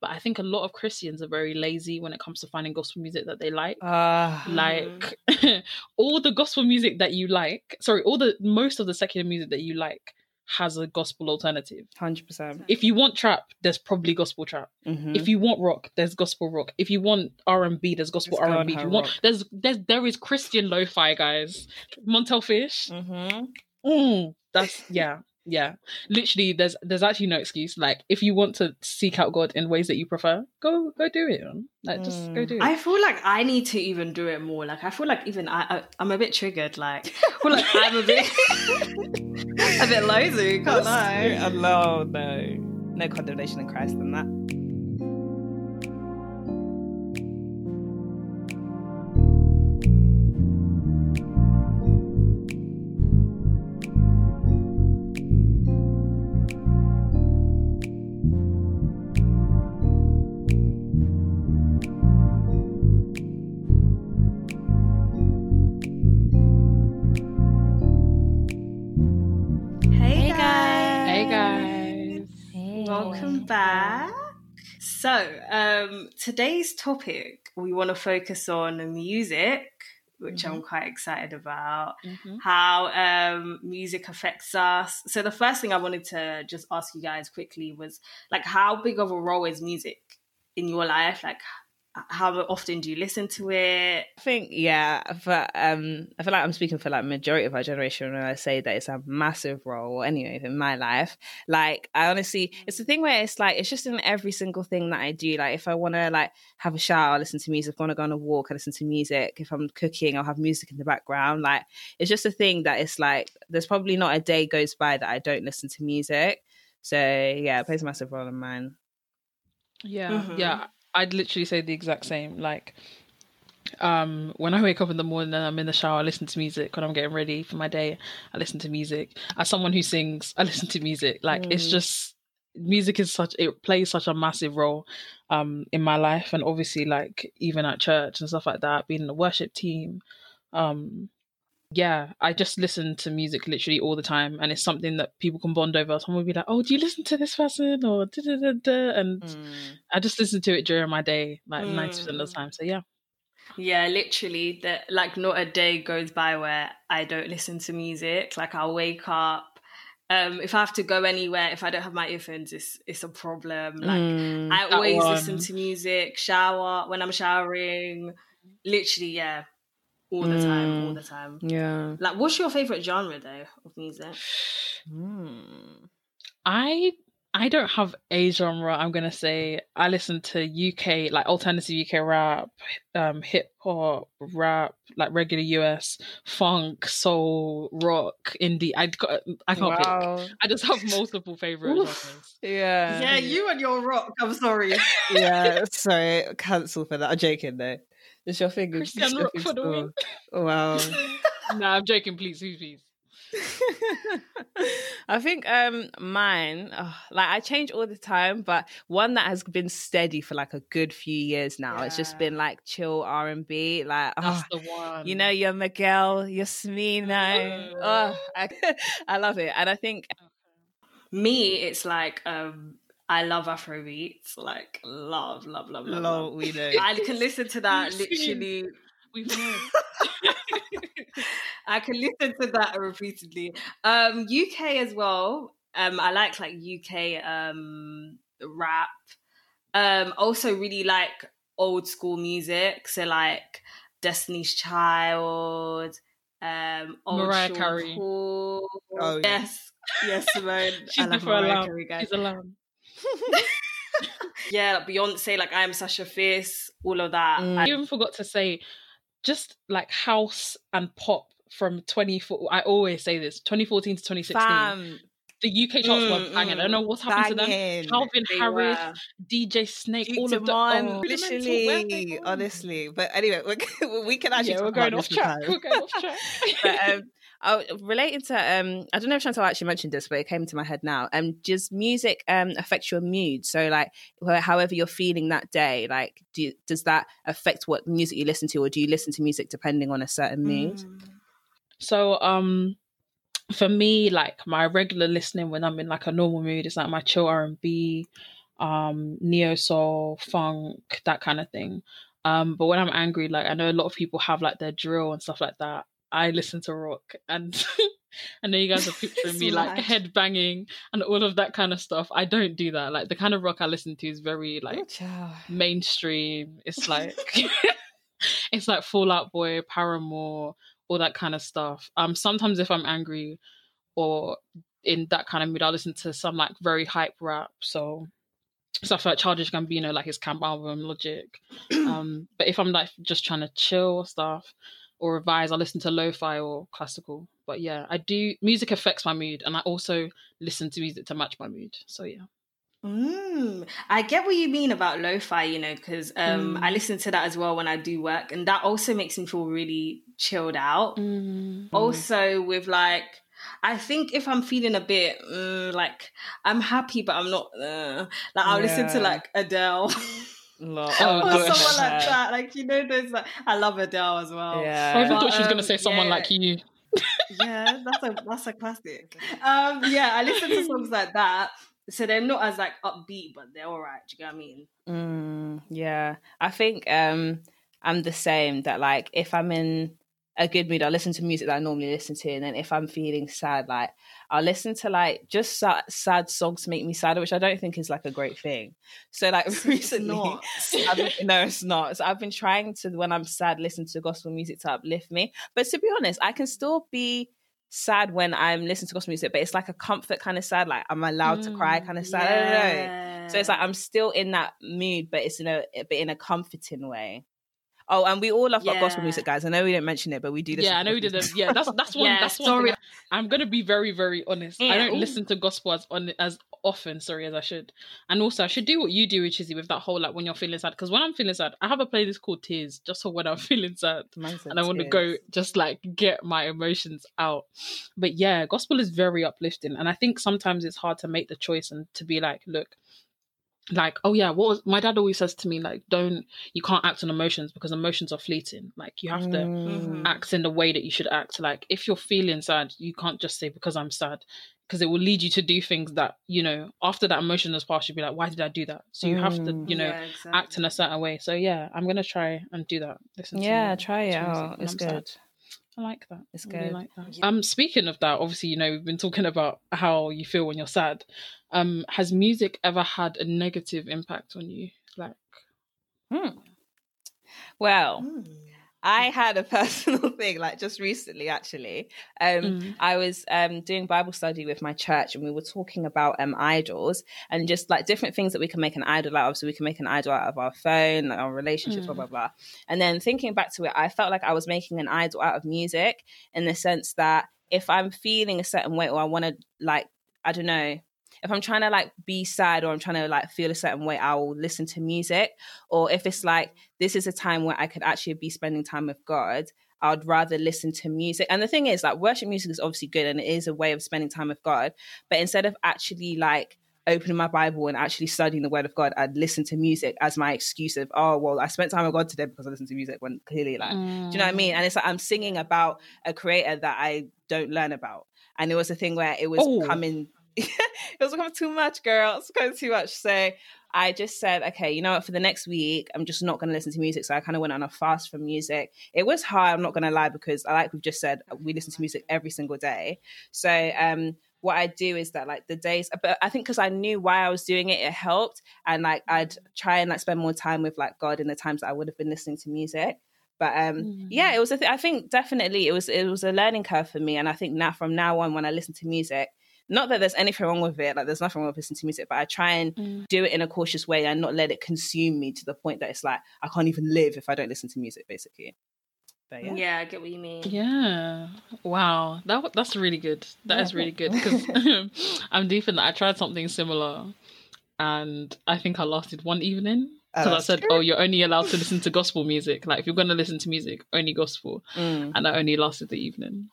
but I think a lot of Christians are very lazy when it comes to finding gospel music that they like. Uh, like all the gospel music that you like, sorry, all the most of the secular music that you like has a gospel alternative. 100%. If you want trap, there's probably gospel trap. Mhm. If you want rock, there's gospel rock. If you want R and B, there's gospel Let's R&B. If you want, rock. there's there's there is Christian lo-fi guys. Montell Fish. Mhm. Mm, that's yeah, yeah. Literally, there's there's actually no excuse. Like, if you want to seek out God in ways that you prefer, go go do it. Like, just go Mm. do it. I feel like I need to even do it more. Like I feel like even I, I I'm a bit triggered. Like I feel like I'm a bit a bit lazy. Can't lie. No, no. No condemnation in Christ than that. Back. So, um, today's topic we want to focus on music, which I'm quite excited about. Mhm. How um, music affects us. So, the first thing I wanted to just ask you guys quickly was like, how big of a role is music in your life? Like, how often do you listen to it? I think yeah, but um, I feel like I'm speaking for like majority of our generation when I say that it's a massive role. Anyway, in my life, like I honestly, it's the thing where it's like it's just in every single thing that I do. Like if I want to like have a shower, I listen to music. If I want to go on a walk, I listen to music. If I'm cooking, I'll have music in the background. Like it's just a thing that it's like there's probably not a day goes by that I don't listen to music. So yeah, it plays a massive role in mine. Yeah, Mhm. yeah. I'd literally say the exact same. Like, um, when I wake up in the morning and I'm in the shower, I listen to music. When I'm getting ready for my day, I listen to music. As someone who sings, I listen to music. Like, it's Mm. just music is such it plays such a massive role um in my life and obviously like even at church and stuff like that being in the worship team um yeah i just listen to music literally all the time and it's something that people can bond over someone will be like oh do you listen to this person or da, da, da, da, and I just listen to it during my day, like ninety percent of the Mm. time. So yeah, Yeah, literally, that like not a day goes by where I don't listen to music. Like I'll wake up. Um, if I have to go anywhere, if I don't have my earphones, it's it's a problem. Like Mm. I always listen to music, shower when I'm showering. Literally, yeah, all the time, all Mm. the time. yeah. Like, what's your favorite genre though of music? Mm. I I don't have a genre. I'm gonna say I listen to UK like alternative UK rap, um, hip hop, rap, like regular US funk, soul, rock, indie. I got I can't pick. I just have multiple favorite genres. Yeah. yeah, you and your rock. I'm sorry. yeah, sorry, cancel for that. I'm joking though. It's your thing. it's Christian your for the win. Wow. nah, I'm joking. Please, please, please. I think um mine, oh, like I change all the time, but one that has been steady for like a good few years now. It's just been like chill R and B, like That's oh, the one. you know your Miguel, your Smino. Oh, I, I love it, and I think Me, it's like um, I love Afrobeats. Like, love, love, love, love. love. we know. I can listen to that literally. we've known. I can listen to that repeatedly. Um, UK as well. Um, I like like UK um rap. Um, also really like old school music. So like Destiny's Child. Um, old Mariah Sean Carey. Paul. Oh, yeah. yes, yes, Simone. She's I love the Mariah lamb. Carey, guys. She's a lamb. Yeah, like Beyonce, like I am Sasha Fierce, all of that. Mm. I even forgot to say, just like house and pop from 24. I always say this 2014 to 2016. Fam, The UK charts Mm, were banging. I don't mm, know what's happened to them. Calvin They Harris, were. DJ Snake, Duke all of the Demand, oh, Rudimental, where they literally, honestly. But anyway, we're, can actually Yeah, talk we're going about off this track. We're going off track. but um, oh, relating to um, I don't know if Chantal actually mentioned this, but it came to my head now. Um, does music um affect your mood? So like, however you're feeling that day, like, do you, does that affect what music you listen to, or do you listen to music depending on a certain mood? Mm. So um for me, like my regular listening when I'm in like a normal mood is like my chill R and B. um, neo soul, funk, that kind of thing. Um, but when I'm angry, like I know a lot of people have like their drill and stuff like that. I listen to rock, and I know you guys are picturing me like head banging and all of that kind of stuff. I don't do that. Like the kind of rock I listen to is very like mainstream. It's like it's like Fall Out Boy, Paramore, all that kind of stuff. Um, sometimes if I'm angry or in that kind of mood, I'll listen to some like very hype rap. So stuff like Childish Gambino, like his camp album, Logic. Um, but if I'm like just trying to chill stuff or revise, I listen to lo-fi or classical. But yeah, I do. Music affects my mood, and I also listen to music to match my mood. So yeah. Mm, I get what you mean about lo-fi, you know, because um, mm. I listen to that as well when I do work, and that also makes me feel really chilled out. Mm. Also, with like I think if I'm feeling a bit uh, like I'm happy, but I'm not, uh, like I'll yeah. listen to like Adele. oh, or someone like that. Like you know, those like I love Adele as well. Yeah, I even thought she was gonna say um, someone yeah. like you. yeah, that's a that's a classic. Um, yeah, I listen to songs like that. So they're not as like upbeat, but they're all right. Do you get what I mean? Mm, yeah, I think um, I'm the same. That like if I'm in a good mood, I'll listen to music that I normally listen to. And then if I'm feeling sad, like I'll listen to like just sad, sad songs to make me sadder, which I don't think is like a great thing. So like recently, been, no, it's not. So I've been trying to when I'm sad, listen to gospel music to uplift me. But to be honest, I can still be sad when I'm listening to gospel music, but it's like a comfort kind of sad, like I'm allowed mm, to cry kind of sad. Yeah. I don't know. So it's like I'm still in that mood, but it's in a but in a comforting way. Oh, and we all love yeah. our gospel music, guys. I know we didn't mention it, but we do. This. Yeah, I know we did. Them. Yeah, that's that's one. yeah, that's one. Sorry. I'm gonna be very very honest. Yeah. I don't Ooh. listen to gospel as on as often, sorry, as I should. And also, I should do what you do, which is with that whole like when you're feeling sad. Because when I'm feeling sad, I have a playlist called Tears, just for when I'm feeling sad, and I want to go just like get my emotions out. But yeah, gospel is very uplifting, and I think sometimes it's hard to make the choice and to be like, look, like oh yeah what was my dad always says to me like don't you can't act on emotions because emotions are fleeting like you have to mm-hmm. act in the way that you should act like if you're feeling sad you can't just say because i'm sad because it will lead you to do things that you know after that emotion has passed you'll be like why did i do that so you mm. have to mm. you know yeah, exactly. act in a certain way so yeah i'm gonna try and do that Listen yeah try it out it's good sad. I like that. It's good. Really like that. Um, speaking of that, obviously, you know, we've been talking about how you feel when you're sad. Um, has music ever had a negative impact on you? Like, hmm. Well, hmm. I had a personal thing, like just recently, actually. Um, mm. I was um, doing Bible study with my church, and we were talking about um, idols and just like different things that we can make an idol out of. So we can make an idol out of our phone, like our relationships, mm. blah blah blah. And then thinking back to it, I felt like I was making an idol out of music in the sense that if I'm feeling a certain way or I want to like I don't know if I'm trying to like be sad or I'm trying to like feel a certain way, I'll listen to music. Or if it's like this is a time where I could actually be spending time with God, I'd rather listen to music. And the thing is, like worship music is obviously good and it is a way of spending time with God. But instead of actually like opening my Bible and actually studying the Word of God, I'd listen to music as my excuse of, oh, well, I spent time with God today because I listened to music. When clearly, like, mm. do you know what I mean? And it's like I'm singing about a creator that I don't learn about. And it was a thing where it was oh. coming it was becoming too much, girl. It's becoming too much. So I just said, okay, you know what? For the next week, I'm just not going to listen to music. So I kind of went on a fast from music. It was hard. I'm not going to lie because, like we've just said, we listen to music every single day. So um, what I do is that like the days, but I think because I knew why I was doing it, it helped. And like I'd try and like spend more time with like God in the times that I would have been listening to music. But um, mm. yeah, it was a th- I think definitely it was it was a learning curve for me, and I think now from now on when I listen to music, not that there's anything wrong with it, like there's nothing wrong with listening to music, but I try and mm. do it in a cautious way and not let it consume me to the point that it's like I can't even live if I don't listen to music, basically. But yeah. yeah, I get what you mean. Yeah. Wow. That that's really good. That yeah. is really good because I'm deep in that. I tried something similar, and I think I lasted one evening because oh, I said, true. "Oh, you're only allowed to listen to gospel music. Like, if you're going to listen to music, only gospel." Mm. And I only lasted the evening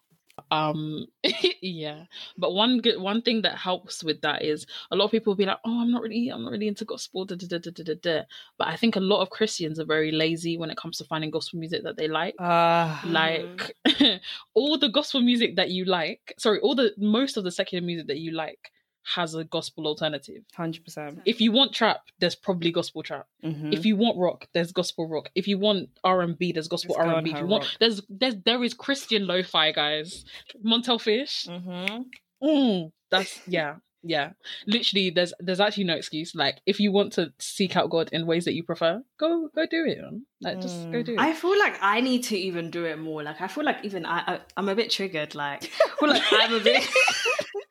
um yeah. But one good one thing that helps with that is a lot of people will be like oh i'm not really i'm not really into gospel da, da, da, da, da, da. but i think a lot of christians are very lazy when it comes to finding gospel music that they like. Uh, like all the gospel music that you like sorry all the most of the secular music that you like has a gospel alternative. Hundred percent. If you want trap, there's probably gospel trap. Mm-hmm. If you want rock, there's gospel rock. If you want R and B, there's gospel Let's R&B. If you want, rock. there's there's there is Christian lo-fi guys. Montell Fish. Mm-hmm. Mm, that's yeah, yeah. Literally, there's there's actually no excuse. Like, if you want to seek out God in ways that you prefer, go go do it. Like, just go Mm. do it. I feel like I need to even do it more. Like I feel like even I, I I'm a bit triggered. Like I feel like I'm a bit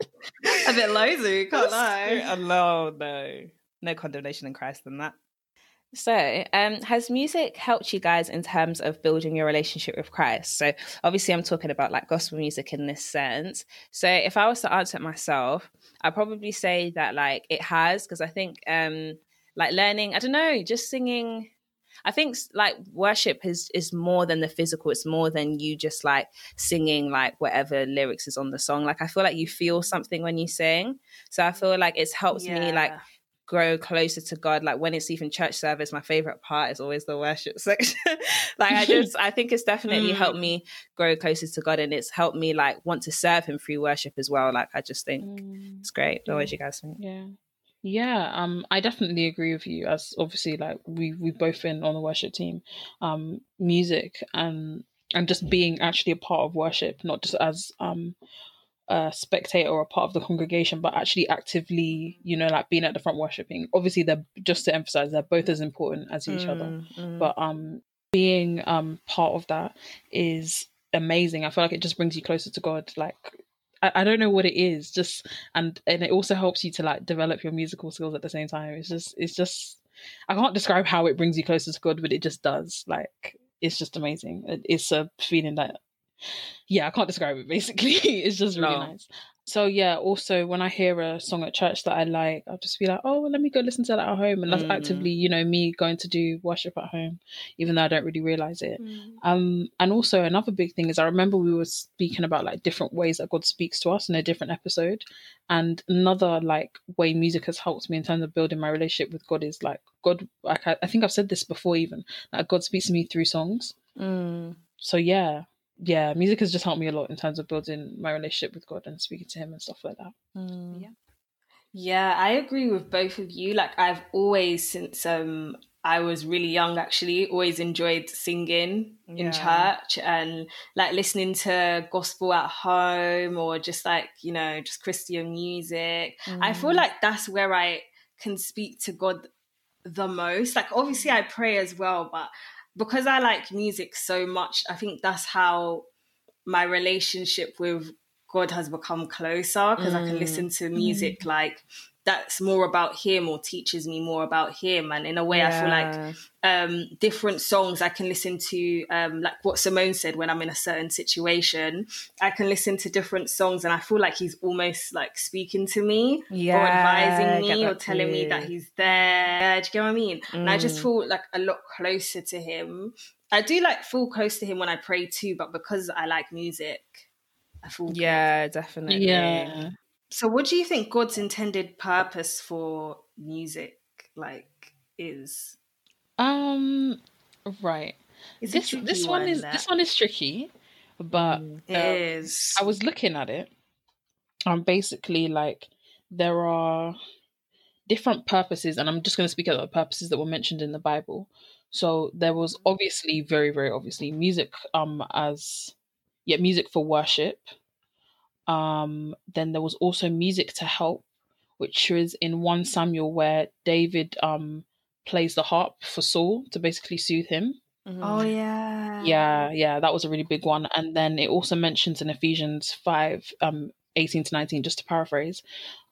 a bit lazy. Can't lie. No, no, no condemnation in Christ than that. So, um, has music helped you guys in terms of building your relationship with Christ? So, obviously, I'm talking about like gospel music in this sense. So, if I was to answer it myself, I'd probably say that like it has, because I think, um, like learning, I don't know, just singing. I think like worship is is more than the physical. It's more than you just like singing like whatever lyrics is on the song. Like I feel like you feel something when you sing. So I feel like it's helped me like grow closer to God. Like when it's even church service, my favorite part is always the worship section. like I just, I think it's definitely Mm. helped me grow closer to God, and it's helped me like want to serve Him through worship as well. Like I just think Mm, it's great. What would you guys think? yeah. Yeah, um, I definitely agree with you. As obviously, like we we've both been on the worship team, um, music and and just being actually a part of worship, not just as um a spectator or a part of the congregation, but actually actively, you know, like being at the front worshiping. Obviously, they're just to emphasize they're both as important as each other. Mm, mm. But um, being um part of that is amazing. I feel like it just brings you closer to God. Like I, I don't know what it is, just and and it also helps you to like develop your musical skills at the same time. It's just it's just I can't describe how it brings you closer to God, but it just does. Like it's just amazing. It, it's a feeling that yeah, I can't describe it basically. it's just really No. nice. So yeah, also when I hear a song at church that I like, I'll just be like, oh, well, let me go listen to that at home, and that's Mm. actively, you know, me going to do worship at home, even though I don't really realize it. Um, and also another big thing is I remember we were speaking about like different ways that God speaks to us in a different episode, and another like way music has helped me in terms of building my relationship with God is like God. Like I, I think I've said this before, even like God speaks to me through songs. Mm. So yeah, yeah, music has just helped me a lot in terms of building my relationship with God and speaking to Him and stuff like that. Mm. Yeah. Yeah, I agree with both of you. Like I've always since um I was really young actually always enjoyed singing in church and like listening to gospel at home or just like, you know, just Christian music. I feel Mm. like that's where I can speak to God the most. Like obviously I pray as well, but because I like music so much, I think that's how my relationship with God has become closer because I can Mm. listen to music like that's more about him or teaches me more about him and in a way I feel like um different songs I can listen to um like what Simone said when I'm in a certain situation I can listen to different songs and I feel like he's almost like speaking to me or Yeah, I advising me or that telling me that he's there do you get what I mean and I just Mm. feel like a lot closer to him I do like feel close to him when I pray too but because I like music I feel good. Yeah, definitely. Yeah. So, what do you think God's intended purpose for music like is? Um. Right. It's a this this one is that. this one is tricky, but Mm. It um, is. I was looking at it. Um, basically, like there are different purposes, and I'm just going to speak about the purposes that were mentioned in the Bible. So there was obviously, very, very obviously, music. Um, as yeah, music for worship. Um, then there was also music to help, which was in one Samuel where David um plays the harp for Saul to basically soothe him. Mhm. Oh yeah. Yeah, yeah, that was a really big one. And then it also mentions in Ephesians 5, um, 18 to 19, just to paraphrase,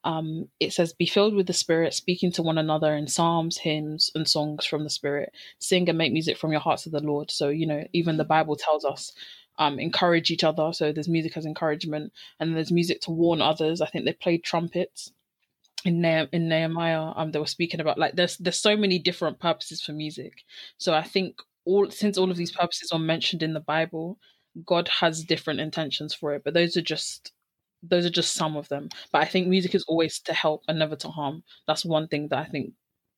um, it says, Be filled with the Spirit, speaking to one another in psalms, hymns, and songs from the Spirit. Sing and make music from your hearts to the Lord. So, you know, even the Bible tells us, um, encourage each other. So there's music as encouragement, and there's music to warn others. I think they played trumpets. In, ne- in Nehemiah, um, they were speaking about like there's there's so many different purposes for music. So I think all since all of these purposes are mentioned in the Bible, God has different intentions for it. But those are just those are just some of them. But I think music is always to help and never to harm. That's one thing that I think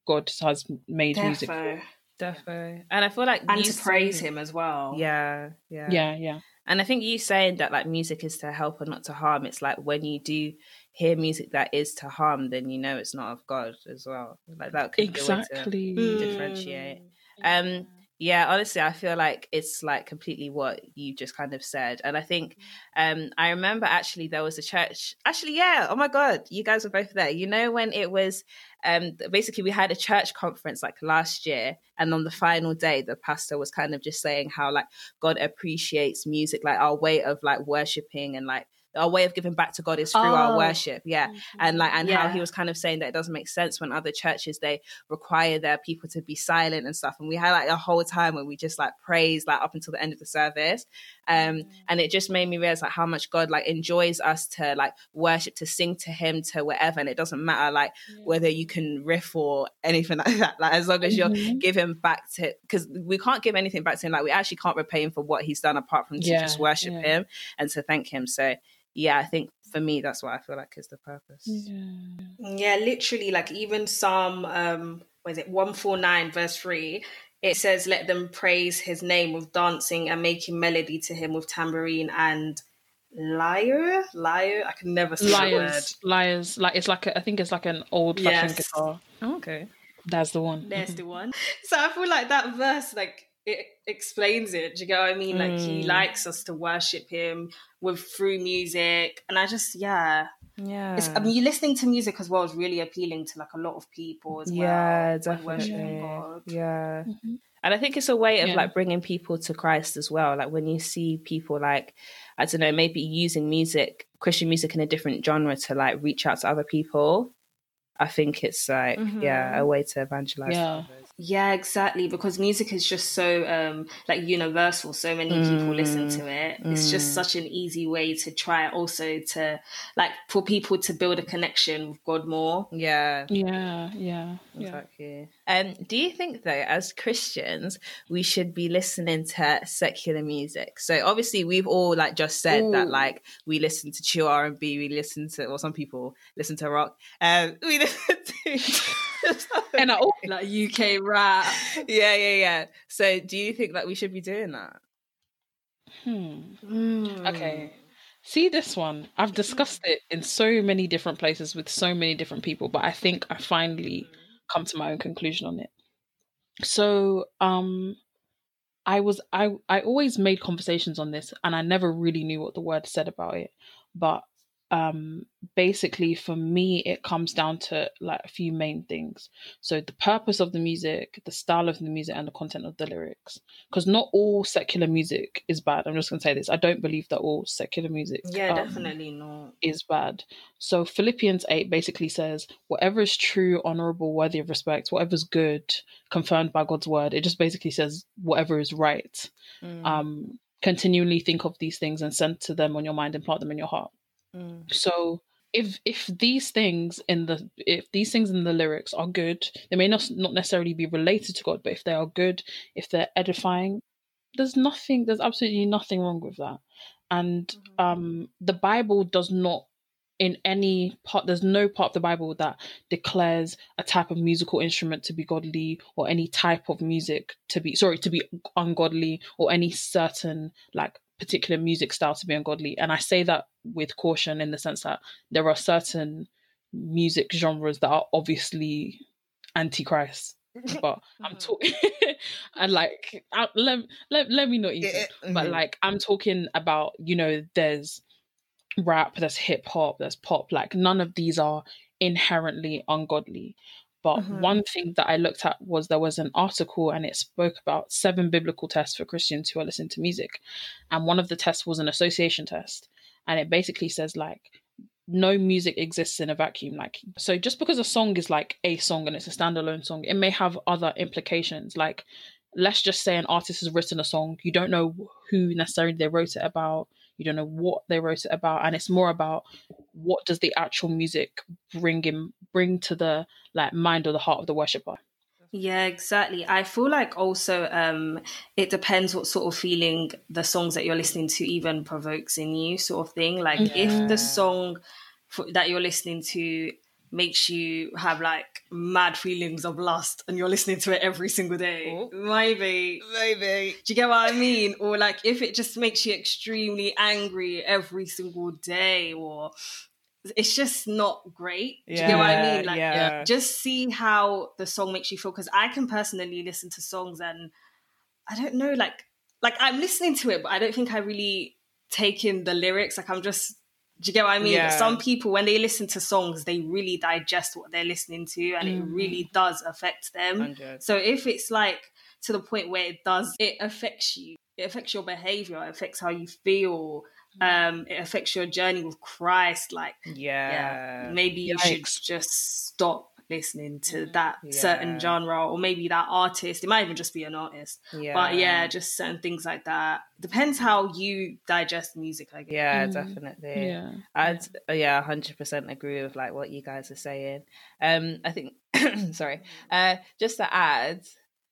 God has made music for. Defo. Defo. And I feel like And you to praise saying- him as well. Yeah, yeah. Yeah, yeah. And I think you saying that like music is to help and not to harm, it's like when you do hear music that is to harm, then you know it's not of God as well. Like that could exactly be a way to differentiate. Um, yeah, honestly, I feel like it's like completely what you just kind of said. And I think um I remember actually there was a church actually, yeah, oh my god, you guys were both there. You know when it was um basically we had a church conference like last year and on the final day the pastor was kind of just saying how like God appreciates music, like our way of like worshiping and like our way of giving back to God is through oh. our worship. Yeah. Mm-hmm. And like and yeah. how he was kind of saying that it doesn't make sense when other churches they require their people to be silent and stuff. And we had like a whole time where we just like praise like up until the end of the service. Um mm-hmm. and it just made me realize like how much God like enjoys us to like worship, to sing to him, to whatever. And it doesn't matter like yeah. whether you can riff or anything like that. Like as long as you're mm-hmm. giving back to because we can't give anything back to him. Like we actually can't repay him for what he's done apart from to yeah. just worship him and to thank him. So yeah, I think for me that's what I feel like is the purpose. Yeah, yeah literally like even Psalm um was it 149 verse 3 it says let them praise his name with dancing and making melody to him with tambourine and lyre? Lyre? I can never say lyres lyres like it's like a, I think it's like an old fashioned yes. guitar. Oh, okay. That's the one. That's the one. So i feel like that verse like it explains it. Do you get what I mean? Like he mm. likes us to worship him with through music, and I just yeah, yeah. It's, I mean, you listening to music as well is really appealing to like a lot of people as well. Yeah, definitely. Yeah. Mm-hmm. And I think it's a way of yeah. like bringing people to Christ as well. Like when you see people like, I don't know, maybe using music, Christian music in a different genre to like reach out to other people. I think it's like, mm-hmm. yeah, a way to evangelize. Yeah. Yeah, exactly. Because music is just so um like universal. So many mm. people listen to it. Mm. It's just mm. such an easy way to try also to like for people to build a connection with God more. Yeah. Yeah. Yeah. Exactly. Um, do you think though, as Christians, we should be listening to secular music? So obviously we've all like just said Ooh. that like we listen to chill R and B, we listen to or some people listen to rock. Um we listen to and I, like UK rap. Yeah, yeah, yeah. So, do you think that we should be doing that? Hmm. Mm. Okay. See this one. I've discussed it in so many different places with so many different people, but I think I finally come to my own conclusion on it. So, um, I was I I always made conversations on this, and I never really knew what the word said about it, but um basically for me it comes down to like a few main things. So the purpose of the music the style of the music and the content of the lyrics. Because not all secular music is bad. I'm just going to say this. I don't believe that all secular music yeah um, definitely not. is bad. So philippians 8 basically says whatever is true honorable worthy of respect whatever's good confirmed by god's word. It just basically says whatever is right. Mm. um continually think of these things and send to them on your mind and plant them in your heart Mm. So if if these things in the if these things in the lyrics are good, they may not not necessarily be related to God, but if they are good, if they're edifying, there's nothing there's absolutely nothing wrong with that. And mm-hmm. um the Bible does not in any part there's no part of the bible that declares a type of musical instrument to be godly or any type of music to be sorry to be ungodly or any certain like particular music style to be ungodly. And I say that with caution in the sense that there are certain music genres that are obviously antichrist. But I'm mm-hmm. talking, and like, I, let, let, let me not even, mm-hmm. but like, I'm talking about, you know, there's rap, there's hip hop, there's pop. Like, none of these are inherently ungodly. But mm-hmm. one thing that I looked at was there was an article and it spoke about seven biblical tests for Christians who are listening to music. And one of the tests was an association test. And it basically says, like, no music exists in a vacuum. Like, so just because a song is like a song and it's a standalone song, it may have other implications. Like, let's just say an artist has written a song, you don't know who necessarily they wrote it about you don't know what they wrote it about and it's more about what does the actual music bring in bring to the like mind or the heart of the worshipper yeah, exactly. I feel like also um, it depends what sort of feeling the songs that you're listening to even provokes in you, sort of thing. Like yeah. if the song that you're listening to makes you have like mad feelings of lust and you're listening to it every single day. Oh. Maybe. Maybe. Do you get what I mean? Or like if it just makes you extremely angry every single day or it's just not great. Do you get what I mean? Like, yeah. just see how the song makes you feel. Because I can personally listen to songs and I don't know, like, like I'm listening to it, but I don't think I really take in the lyrics. Like, I'm just. Do you get what I mean? Yeah. Some people, when they listen to songs, they really digest what they're listening to, and it Mm. really does affect them. 100. So if it's like to the point where it does, it affects you. It affects your behavior. It affects how you feel. Um, it affects your journey with Christ. Like, Yeah. yeah, maybe you should just stop listening to that Yeah. certain genre, or maybe that artist. It might even just be an artist. Yeah. But yeah, just certain things like that. Depends how you digest music. I guess. Yeah, Mm. definitely. Yeah. I'd yeah, hundred percent agree with like what you guys are saying. Um, I think sorry. Uh, just to add,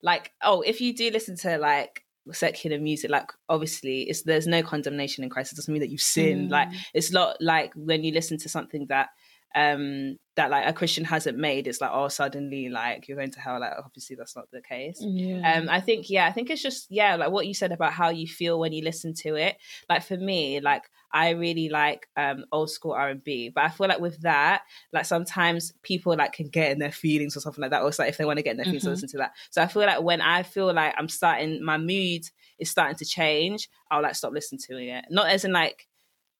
like, oh, if you do listen to like secular music, like obviously, it's there's no condemnation in Christ. It doesn't mean that you've sinned. Like, it's not like when you listen to something that um that like a Christian hasn't made. It's like oh, suddenly like you're going to hell. Like, obviously, that's not the case. Yeah. Um, I think yeah, I think it's just yeah, like what you said about how you feel when you listen to it. Like for me, like I really like um old school R and B, but I feel like with that, like sometimes people like can get in their feelings or something like that. Or it's like if they want to get in their feelings, to Mhm. listen to that. So I feel like when I feel like I'm starting, my mood is starting to change, I'll like stop listening to it. Not as in like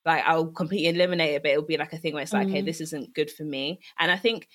like I'll completely eliminate it, but it'll be like a thing where it's like, okay, Mm. this isn't good for me. And I think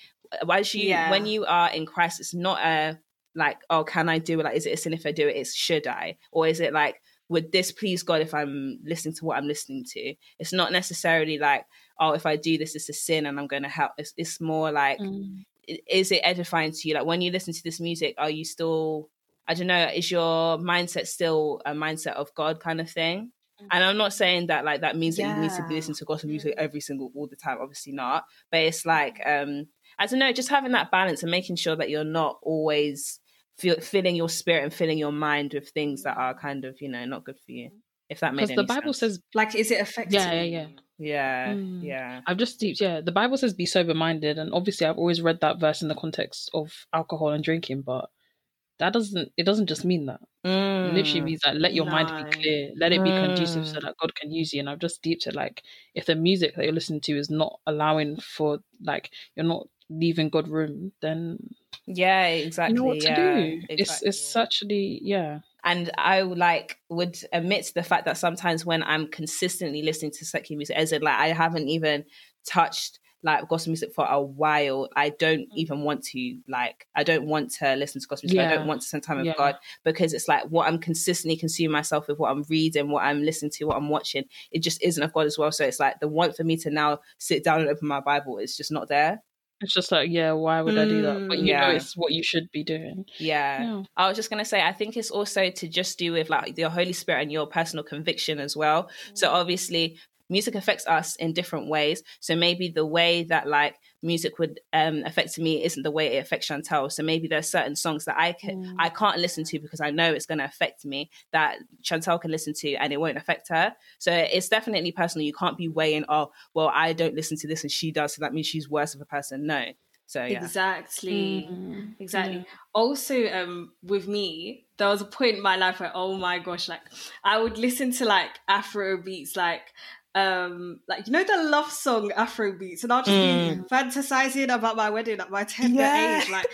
as you Yeah. when you are in Christ, it's not a like, oh, can I do it? Like, is it a sin if I do it? It's should I? Or is it like, would this please God if I'm listening to what I'm listening to? It's not necessarily like, oh, if I do this, it's a sin and I'm going to help. It's, it's more like, Mm. is it edifying to you? Like, when you listen to this music, are you still, I don't know, is your mindset still a mindset of God kind of thing? And I'm not saying that like that means that you need to be listening to gospel music every single all the time. Obviously not. But it's like um I don't know, just having that balance and making sure that you're not always feel, filling your spirit and filling your mind with things that are kind of you know not good for you. If that makes sense. Because the Bible says, Like, is it affecting? yeah, yeah, yeah. yeah, Mm. yeah, I've just deep, yeah. The Bible says be sober minded, and obviously I've always read that verse in the context of alcohol and drinking, but that doesn't. It doesn't just mean that. It literally Mm. means that let your mind be clear, let it be conducive, so Mm. that God can use you. And I've just deeped it like if the music that you're listening to is not allowing for like you're not leaving God room, then yeah, exactly. you know what to yeah, do. It's exactly. it's actually yeah. and I like would admit to the fact that sometimes when I'm consistently listening to secular music, as in like I haven't even touched like gospel music for a while, I don't even want to like I don't want to listen to gospel music. I don't want to spend time with Yeah. God because it's like what I'm consistently consuming myself with, what I'm reading, what I'm listening to, what I'm watching. It just isn't of God as well. So it's like the want for me to now sit down and open my Bible is just not there. It's just like yeah, why would I do that? But Mm, you yeah. know, it's what you should be doing. Yeah. Yeah. I was just gonna say, I think it's also to just do with like your Holy Spirit and your personal conviction as well. So obviously, music affects us in different ways. So maybe the way that like music would um affect me isn't the way it affects Chantel. So maybe there's certain songs that I can Mm. I can't listen to because I know it's gonna affect me that Chantel can listen to and it won't affect her. So it's definitely personal. You can't be weighing, oh, well, I don't listen to this and she does, so that means she's worse of a person. No. So yeah. Exactly. Mm, Exactly. yeah. Also, um, with me, there was a point in my life where, oh my gosh, like I would listen to like Afro beats, like um, like you know the love song Afro beats, and I'll just Mm. be fantasizing about my wedding at my tender Yeah. age. Like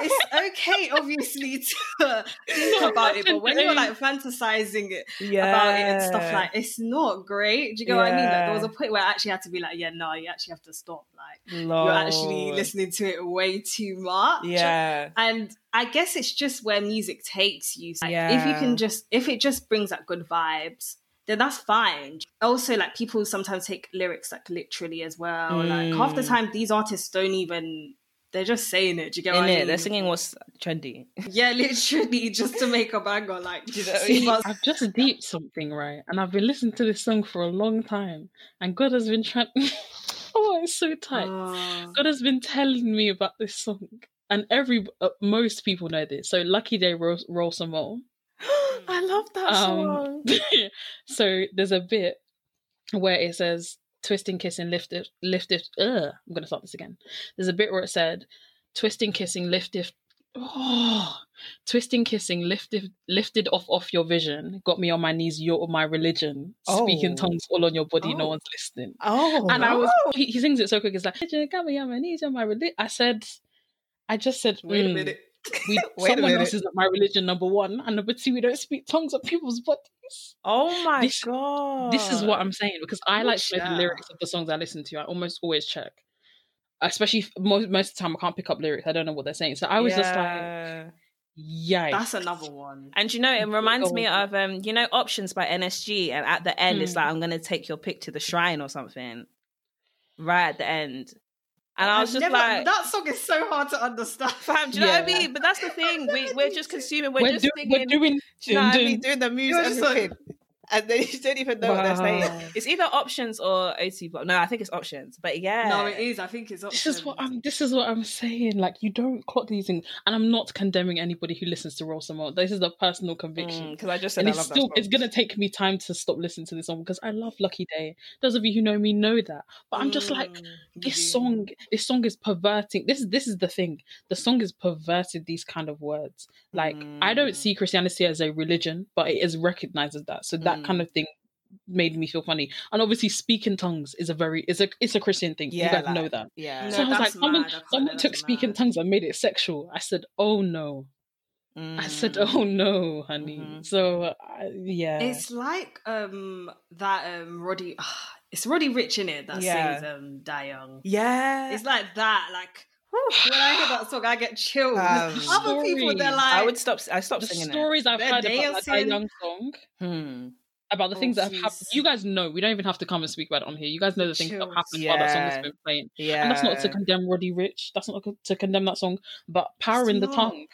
it's okay, obviously, to think about it, but when you're like fantasizing it yeah. about it and stuff like, it's not great. Do you get what I mean? Like there was a point where I actually had to be like, yeah, no, you actually have to stop. Like you're actually listening to it way too much. Yeah. And I guess it's just where music takes you. Like, If you can just, if it just brings that good vibes, then that's fine. Also, like people sometimes take lyrics like literally as well. Like half the Mm. time, these artists don't even. They're just saying it. Do you get what In I it, mean? they're singing what's trendy. Yeah, literally, just to make a banger. Like, Do you know what I mean? I've just deeped something, right? And I've been listening to this song for a long time, and God has been trying. oh, it's so tight. Oh. God has been telling me about this song, and every uh, most people know this. So, Lucky Daye, roll, roll some more. I love that Um, so there's a bit where it says twisting, kissing, lift it, lift it. Ugh, I'm gonna start this again. There's a bit where it said twisting, kissing, lift it, Oh, twisting, kissing, lifted, lifted off off your vision, got me on my knees. You're my religion. Speaking Oh. tongues all on your body, no Oh. one's listening. Oh, and I was, he, he sings it so quick. It's like, "Religion, got me on my knees, you're my religion. I said, I just said, Wait a mm, minute. We, Wait a someone else minute. is my religion, number one, and number two, we don't speak tongues of people's bodies. oh my This- god, This is what I'm saying because I like to know the lyrics of the songs I listen to. I almost always check, especially most most of the time I can't pick up lyrics. I don't know what they're saying, so I was just like, Yeah. yikes. That's another one. And you know, it reminds me of um, you know, options by NSG, and at the end, it's Hmm. like I'm gonna take your pick to the shrine or something. Right at the end, and I was I've just never- like, that song is so hard to understand. fam, do you know what I mean? But that's the thing, we we're just consuming, we're, we're, just do- thinking, we're doing, do you know what I mean? Doing the music. Just like- everything. And then you don't even know what they're saying. It's either options or OT block. No, I think it's options. But yeah, No, it is. I think it's This is what options. I'm. This is what I'm saying. Like you don't clock these things, and I'm not condemning anybody who listens to Roll Some Mo. This is a personal conviction. because Mm, I just said and I it's love still song. it's gonna take me time to stop listening to this song because I love Lucky Daye. Those of you who know me know that. But I'm just like Mm, this do. song. This song is perverting. This is this is the thing. The song is perverted these kind of words. Like I Mm. don't see Christianity as a religion, but it is recognized as that. So that Mm. kind of thing made me feel funny. And obviously, speaking tongues is a very it's a it's a Christian thing. Yeah, you guys like- know that. Yeah. So I was like, that's someone, mad. I can't someone took speaking tongues and made it sexual. I said, oh no. I said, Mm. oh no, honey. Mhm. So uh, yeah, It's like um that um Roddy. it's Roddy Ricch in it that Yeah. sings um Die Young. Yeah. It's like that. Like when I hear that song, I get chills. Um, Other people, they're story. like, I would stop. I stopped the singing stories I've They're heard about that dancing. young song. Hmm. About the Oh, things that have happened. You guys know. We don't even have to come and speak about it on here. You guys know the things that have happened while that song has been playing. Yeah. And that's not to condemn Roddy Ricch. That's not to condemn that song. But power It's in the tongue.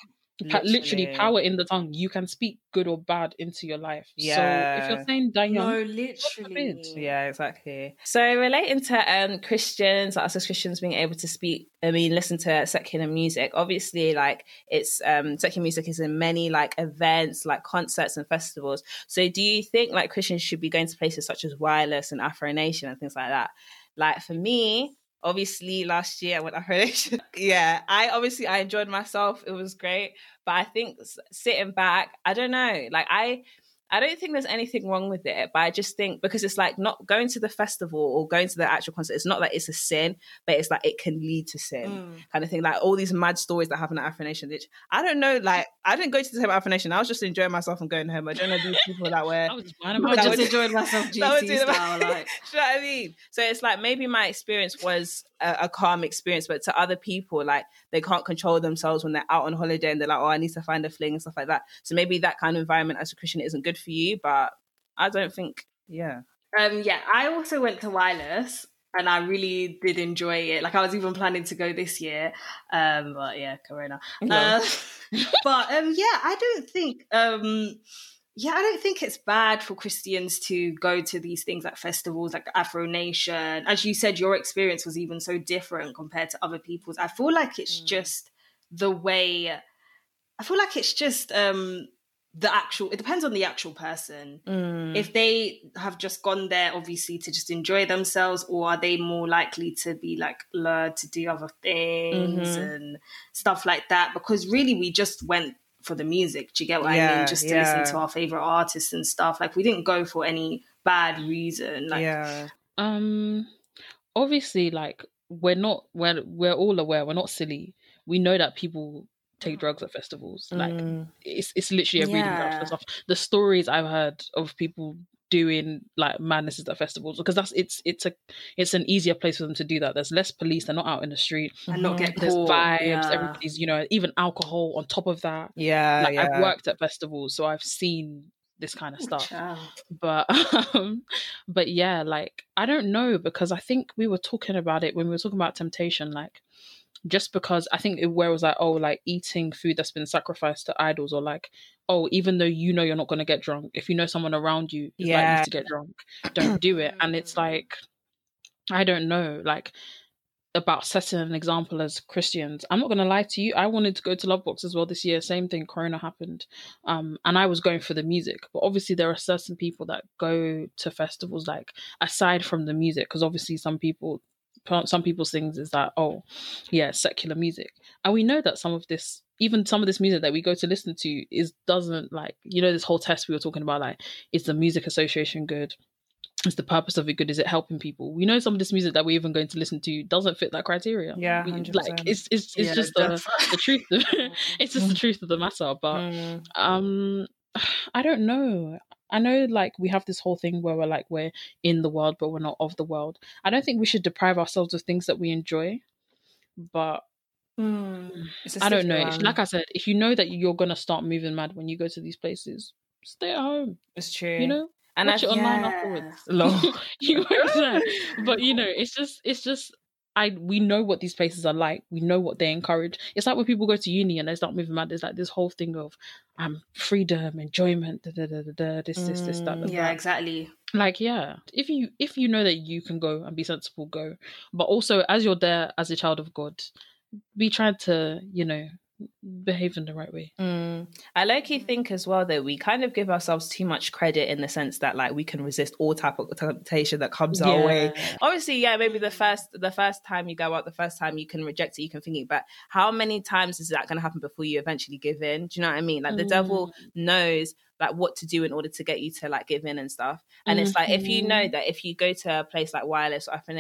Pa- literally, Literally. power in the tongue. You can speak good or bad into your life. So if Yeah. you're saying Die no, literally. Yeah, exactly. So relating to um Christians, us as Christians being able to speak, I mean, listen to secular music. Obviously, like it's um secular music is in many like events, like concerts and festivals. So do you think like Christians should be going to places such as Wireless and Afro Nation and things like that? Like for me, obviously last year I went Nation. yeah, I obviously I enjoyed myself. It was great, but I think sitting back, I don't know. Like I I don't think there's anything wrong with it, but I just think because it's like not going to the festival or going to the actual concert, it's not like it's a sin, but it's like it can lead to sin Mm. kind of thing. Like all these mad stories that happen at Afro Nation, which I don't know, like I didn't go to the same Afro Nation. I was just enjoying myself and going home. I don't know these people that were I was one of I my just was- enjoyed myself that GC style. Like, Do you know what I mean? So it's like maybe my experience was a, a calm experience, but to other people, like they can't control themselves when they're out on holiday and they're like, oh, I need to find a fling and stuff like that. So maybe that kind of environment as a Christian isn't good for you, but I don't think, yeah. Um, yeah, I also went to Wireless and I really did enjoy it. Like I was even planning to go this year, um, but yeah, Corona. Uh, but um, yeah, I don't think. Um, yeah, I don't think it's bad for Christians to go to these things like festivals, like Afro Nation. As you said, your experience was even so different compared to other people's. I feel like it's Mm. just the way. I feel like it's just um, the actual. It depends on the actual person Mm. if they have just gone there obviously to just enjoy themselves or are they more likely to be like lured to do other things Mhm. and stuff like that because really we just went for the music do you get what i mean just to yeah. listen to our favorite artists and stuff like we didn't go for any bad reason like yeah. Um, obviously, like we're not we're we're all aware we're not silly. We know that people take drugs at festivals. Like Mm. it's it's literally a reading ground for stuff. The stories I've heard of people doing like madnesses at festivals because that's it's it's a it's an easier place for them to do that. There's less police. They're not out in the street. and not get There's caught vibes. yeah. Everybody's you know even alcohol on top of that. yeah, Like yeah. I've worked at festivals, so I've seen this kind of stuff Child. but um but yeah like i don't know because i think we were talking about it when we were talking about temptation like just because i think it, where it was like oh like eating food that's been sacrificed to idols or like oh even though you know you're not going to get drunk if you know someone around you is Yeah. likely to get drunk don't do it and it's like i don't know like about setting an example as Christians. I'm not gonna lie to you. I wanted to go to Lovebox as well this year. Same thing. Corona happened, um, and I was going for the music. But obviously, there are certain people that go to festivals like aside from the music, because obviously some people some people's things is that oh yeah secular music. And we know that some of this even some of this music that we go to listen to is doesn't like you know this whole test we were talking about like is the music association good? Is the purpose of it good? Is it helping people? We know some of this music that we're even going to listen to doesn't fit that criteria. Yeah, We- like it's it's, it's Yeah, just the, that's- the truth it's just the truth of the matter but Mm. um i don't know i know like we have this whole thing where we're like we're in the world but we're not of the world i don't think we should deprive ourselves of things that we enjoy but mm, It's a i don't know If- one. like i said if you know that you're gonna start moving mad when you go to these places stay at home it's true. you know and watch I, it online yeah. afterwards Lol. you understand but you know it's just it's just I we know what these places are like. We know what they encourage. It's like when people go to uni and they start moving mad. There's like this whole thing of um freedom, enjoyment, da, da, da, da, da, this, this, this, that, that, Yeah, that. exactly. Like yeah, if you if you know that you can go and be sensible, go. But also, as you're there as a child of God, be trying to you know behave in the right way. Mm. I low key mm. think as well that we kind of give ourselves too much credit in the sense that like we can resist all type of temptation that comes our way. Obviously, yeah, maybe the mm. first the first time you go out, the first time you can reject it, you can think it, but how many times is that going to happen before you eventually give in? Do you know what I mean? Like the devil mm. knows like what to do in order to get you to like give in and stuff. And it's like if you know mm-hmm. that if you go to a place like Wireless or Afro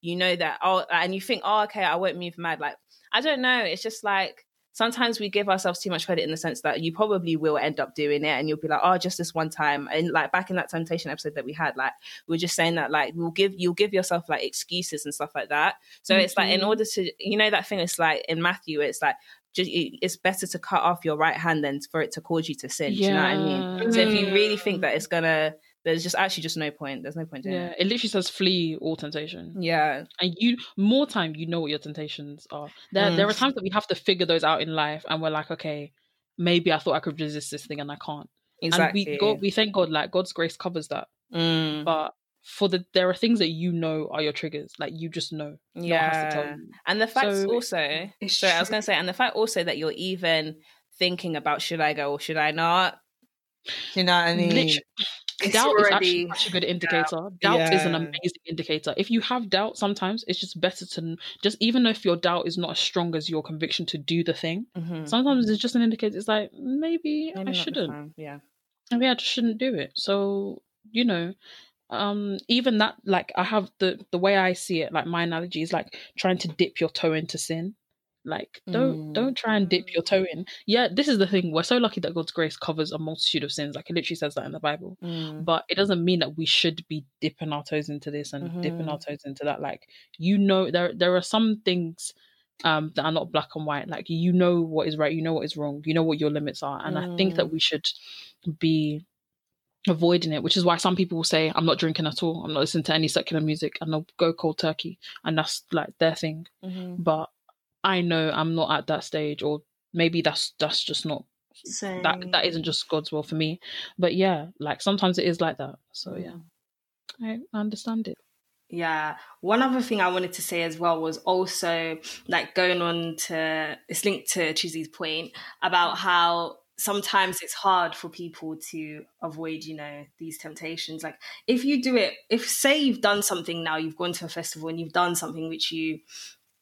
you know that oh, and you think oh okay, I won't move mad. Like I don't know. It's just like sometimes we give ourselves too much credit in the sense that you probably will end up doing it and you'll be like oh just this one time. And like back in that temptation episode that we had like we are just saying that like we'll give you'll give yourself like excuses and stuff like that. So it's like in Mhm. order to you know that thing it's like in matthew it's like just it's better to cut off your right hand than for it to cause you to sin. Do you know what i mean? So if you really think that it's gonna there's just actually just no point. There's no point doing it. Yeah, it. it literally says flee all temptation. yeah. And you more time you know what your temptations are. There Mm. there are times that we have to figure those out in life and we're like okay maybe i thought i could resist this thing and i can't. Exactly and we god we thank god like god's grace covers that. Mm, but for the there are things that you know are your triggers like you just know. No has to tell yeah. And the fact So- also, sorry, I was going to say, and the fact also that you're even thinking about should I go or should I not? You know what I mean? Literally, doubt is actually such a good indicator doubt is an amazing indicator if you have doubt sometimes it's just better to just even if your doubt is not as strong as your conviction to do the thing Mhm. sometimes it's just an indicator it's like maybe, Maybe i shouldn't Yeah. maybe I just shouldn't do it. So, you know, um, even that like I have the the way I see it, like my analogy is like trying to dip your toe into sin. Like don't Mm. don't try and dip your toe in. Yeah, this is the thing. We're so lucky that God's grace covers a multitude of sins. Like it literally says that in the Bible. Mm. But it doesn't mean that we should be dipping our toes into this and dipping our toes into that. Like you know, there there are some things um that are not black and white. Like you know what is right, you know what is wrong, you know what your limits are. And I think that we should be avoiding it, which is why some people will say, I'm not drinking at all, I'm not listening to any secular music, and they'll go cold turkey. And that's like their thing. Mhm. But I know I'm not at that stage, or maybe that's that's just not that that isn't just God's will for me. But yeah, like sometimes it is like that. So mm. yeah. I understand it. Yeah. One other thing I wanted to say as well was also like going on to it's linked to Chizzy's point about how sometimes it's hard for people to avoid, you know, these temptations. Like if you do it, if say you've done something now, you've gone to a festival and you've done something which you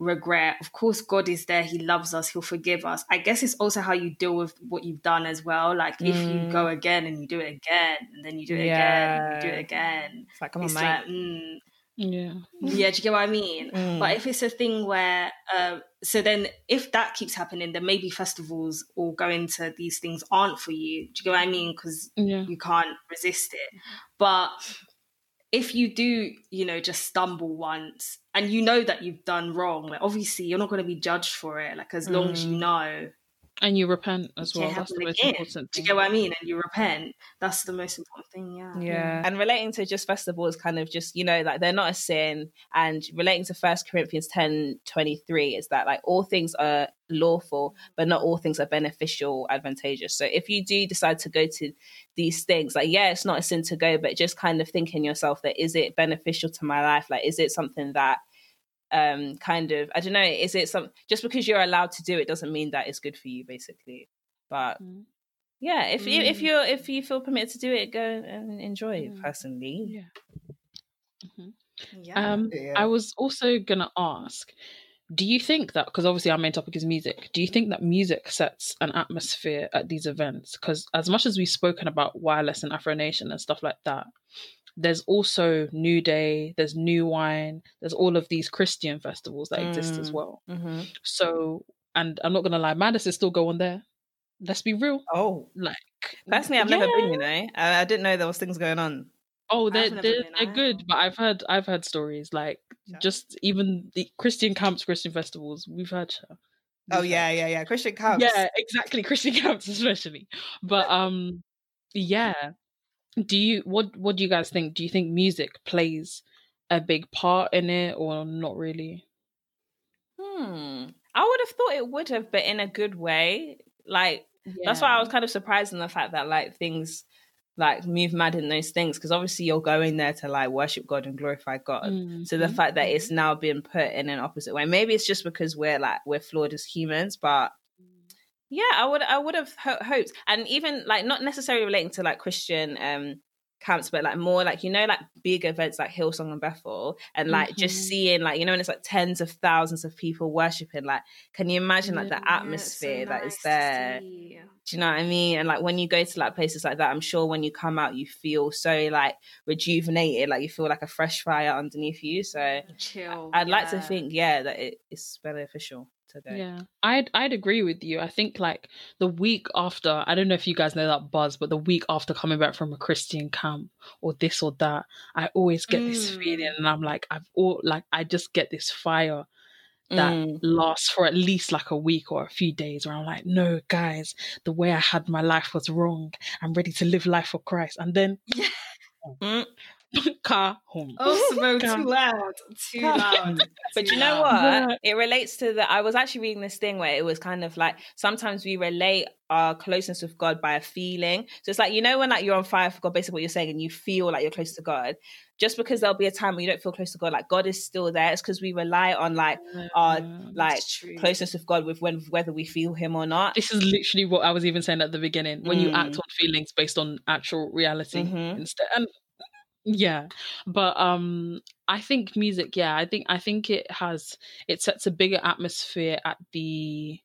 regret, of course God is there, He loves us, He'll forgive us. I guess it's also how you deal with what you've done as well. Like if you go again and you do it again, and then you do it again, and you do Yeah. it again. It's like, come on, It's mate. like, mm, Yeah. yeah, do you get what I mean? Mm. But if it's a thing where, uh, so then if that keeps happening, then maybe festivals or going to these things aren't for you. Do you get what I mean? Because Yeah. you can't resist it. But if you do, you know, just stumble once and you know that you've done wrong, like obviously you're not going to be judged for it. Like as long as you Mm. know And you repent as well. can't That's the most again. important Do you get what I mean? And you repent. That's the most important thing. Yeah. Yeah. Mm. And relating to just festivals, kind of just, you know, like they're not a sin. And relating to First Corinthians 10 23 is that like all things are lawful, but not all things are beneficial, advantageous. So if you do decide to go to these things, like, yeah, it's not a sin to go, but just kind of thinking yourself that is it beneficial to my life? Like, is it something that um kind of I don't know, is it some just because you're allowed to do it doesn't mean that it's good for you, basically. But Mm. yeah, if you if Mm. you're if you feel permitted to do it, go and enjoy it Mm. personally. Yeah. Mhm. Yeah. Um, yeah. I was also gonna ask, do you think that because obviously our main topic is music, do you think that music sets an atmosphere at these events? Because as much as we've spoken about wireless and Afro Nation and stuff like that, there's also New Day, there's New Wine, there's all of these Christian festivals that mm. exist as mm, well. Mm-hmm. So, and I'm not gonna lie, Madness is still going there. Let's be real. Oh, like personally, I've yeah. never been. You know, I, I, didn't know there was things going on. Oh, they're they're, they're good, but I've heard I've heard stories like yeah. just even the Christian camps, Christian festivals. We've heard. We've oh yeah, yeah, yeah, Christian camps. Yeah, exactly, Christian camps especially. But um, yeah, do you what what do you guys think do you think music plays a big part in it or not really hmm i would have thought it would have but in a good way like yeah. that's why i was kind of surprised in the fact that like things like move mad in those things because obviously you're going there to like worship god and glorify god mm-hmm. so the fact that it's mm-hmm. now being put in an opposite way maybe it's just because we're like we're flawed as humans but yeah, I would I would have ho- hoped, and even like not necessarily relating to like Christian um camps, but like more like you know like big events like Hillsong and Bethel, and like mm-hmm. just seeing like you know, and it's like tens of thousands of people worshiping. Like, can you imagine like the atmosphere yeah, so that nice is there? Do you know what I mean? And like when you go to like places like that, I'm sure when you come out, you feel so like rejuvenated, like you feel like a fresh fire underneath you. So chill. I'd yeah. like to think, yeah, that it is beneficial today. Yeah, I'd I'd agree with you. I think like the week after, I don't know if you guys know that buzz, but the week after coming back from a Christian camp or this or that, I always get mm. this feeling, and I'm like, I've all like I just get this fire that mm. lasts for at least like a week or a few days where I'm like, no, guys, the way I had my life was wrong. I'm ready to live life for Christ. And then mm. Car home. Oh, Simone, too loud. Too loud. but you know what? It relates to the. I was actually reading this thing where it was kind of like sometimes we relate our closeness with God by a feeling. So it's like you know when like you're on fire for God, basically what you're saying, and you feel like you're close to God. Just because there'll be a time when you don't feel close to God, like God is still there. It's because we rely on like our like closeness with God with when whether we feel Him or not. This is literally what I was even saying at the beginning. When mm. you act mm. on feelings based on actual reality mm-hmm. instead, and yeah but um i think music yeah i think i think it has it sets a bigger atmosphere at the